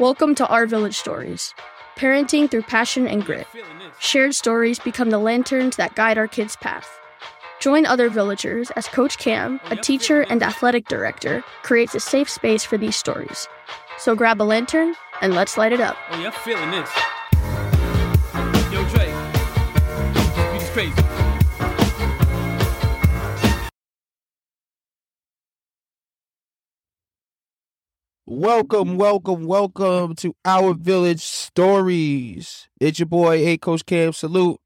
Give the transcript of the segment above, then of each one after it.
Welcome to Our Village Stories, parenting through passion and grit. Shared stories become the lanterns that guide our kids' path. Join other villagers as Coach Cam, a teacher and athletic director, creates a safe space for these stories. So grab a lantern and let's light it up. Oh, yeah, I'm feeling this. Yo, Dre. Welcome, welcome, welcome to our village stories. It's your boy, A Coach Cam. Salute.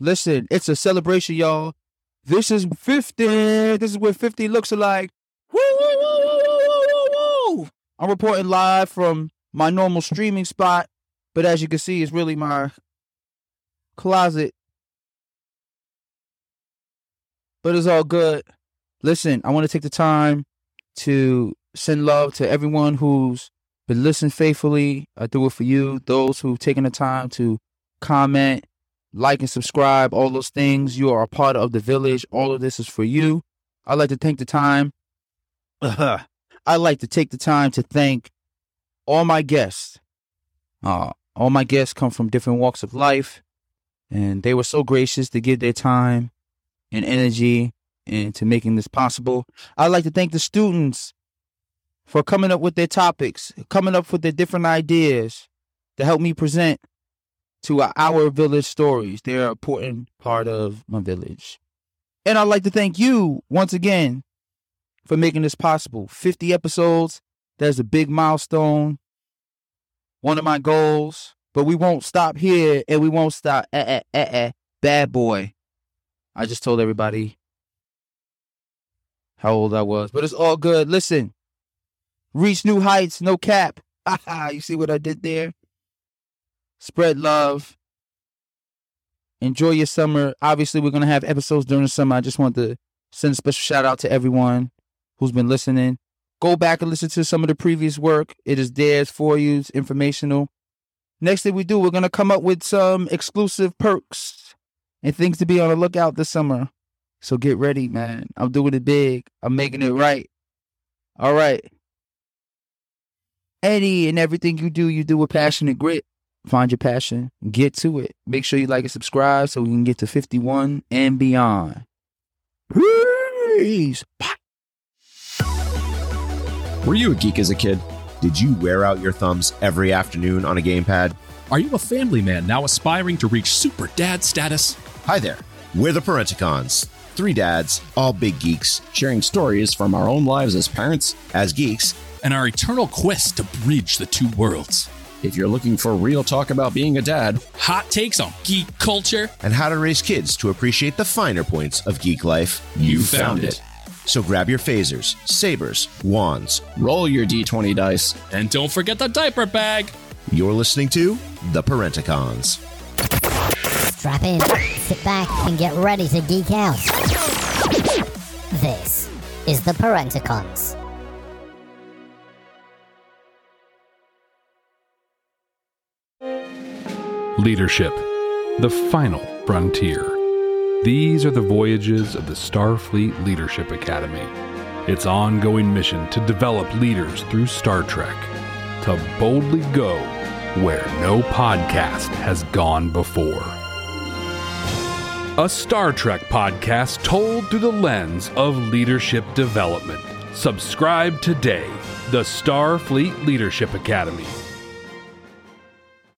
Listen, it's a celebration, y'all. This is 50. This is what 50 looks like. Woo, woo, woo, woo, woo, woo, woo. I'm reporting live from my normal streaming spot, but as you can see, it's really my closet. But it's all good. Listen, I want to take the time to send love to everyone who's been listening faithfully. I do it for you. Those who've taken the time to comment, like, and subscribe, all those things. You are a part of the village. All of this is for you. I'd like to take the time. I'd like to take the time to thank all my guests. Uh, all my guests come from different walks of life, and they were so gracious to give their time and energy into making this possible. I'd like to thank the students for coming up with their topics, coming up with their different ideas to help me present to our village stories. They're an important part of my village. And I'd like to thank you once again for making this possible. 50 episodes, that's a big milestone, one of my goals. But we won't stop here and we won't stop. Eh, eh, eh, eh. Bad boy. I just told everybody how old I was, but it's all good. Listen, reach new heights, no cap. you see what I did there? Spread love. Enjoy your summer. Obviously, we're going to have episodes during the summer. I just want to send a special shout out to everyone who's been listening. Go back and listen to some of the previous work. It is there for you, it's informational. Next thing we do, we're going to come up with some exclusive perks and things to be on the lookout this summer. So get ready, man. I'm doing it big. I'm making it right. All right. Any and everything you do, you do with passion and grit. Find your passion, get to it. Make sure you like and subscribe so we can get to 51 and beyond. Peace. Bye. Were you a geek as a kid? Did you wear out your thumbs every afternoon on a gamepad? Are you a family man now aspiring to reach super dad status? Hi there. We're the Parenticons. Three dads, all big geeks, sharing stories from our own lives as parents. as geeks. And our eternal quest to bridge the two worlds. If you're looking for real talk about being a dad, Hot takes on geek culture. and how to raise kids to appreciate the finer points of geek life. You found it. So grab your phasers, sabers, wands. roll your d20 dice. And don't forget the diaper bag. You're listening to The Parenticons. Strap in, sit back, and get ready to geek out. Is the Parenticons. Leadership, the final frontier. These are the voyages of the Starfleet Leadership Academy. Its ongoing mission to develop leaders through Star Trek, to boldly go where no podcast has gone before. A Star Trek podcast told through the lens of leadership development. Subscribe today. The Starfleet Leadership Academy.